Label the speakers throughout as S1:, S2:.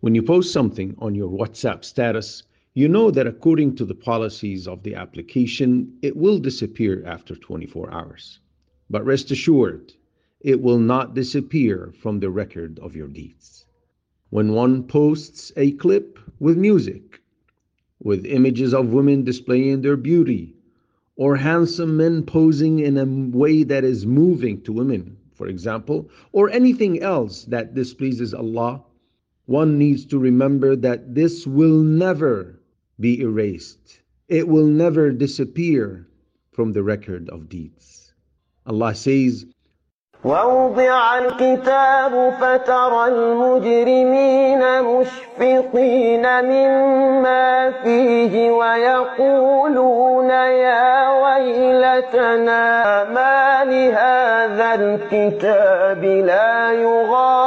S1: When you post something on your WhatsApp status, you know that according to the policies of the application, it will disappear after 24 hours. But rest assured, it will not disappear from the record of your deeds. When one posts a clip with music, with images of women displaying their beauty, or handsome men posing in a way that is moving to women, for example, or anything else that displeases Allah, one needs to remember that this will never be erased. It will never disappear from the record of deeds. Allah says,
S2: ووضع الكتاب فترى المجرمين مشفقين مما فيه ويقولون يا ويلتنا ما لهذا الكتاب لا يغادر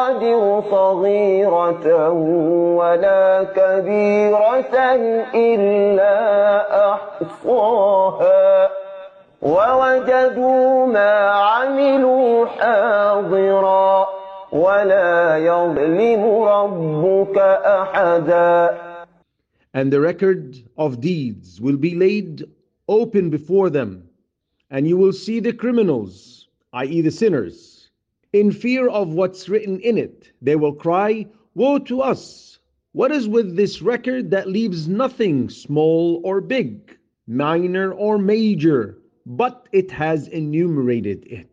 S2: صغيرة ولا كبيرة إلا أحصاها ووجدوا ما عملوا حاضرا ولا يظلم ربك أحدا
S1: And the record of deeds will be laid open before them, and you will see the criminals, i.e., the sinners. In fear of what's written in it, they will cry, Woe to us! What is with this record that leaves nothing small or big, minor or major? but it has enumerated it.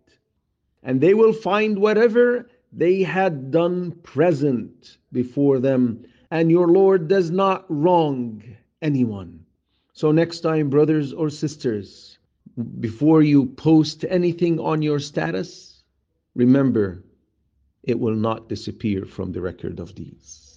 S1: And they will find whatever they had done present before them, and your Lord does not wrong anyone. So, next time, brothers or sisters, before you post anything on your status, remember it will not disappear from the record of deeds.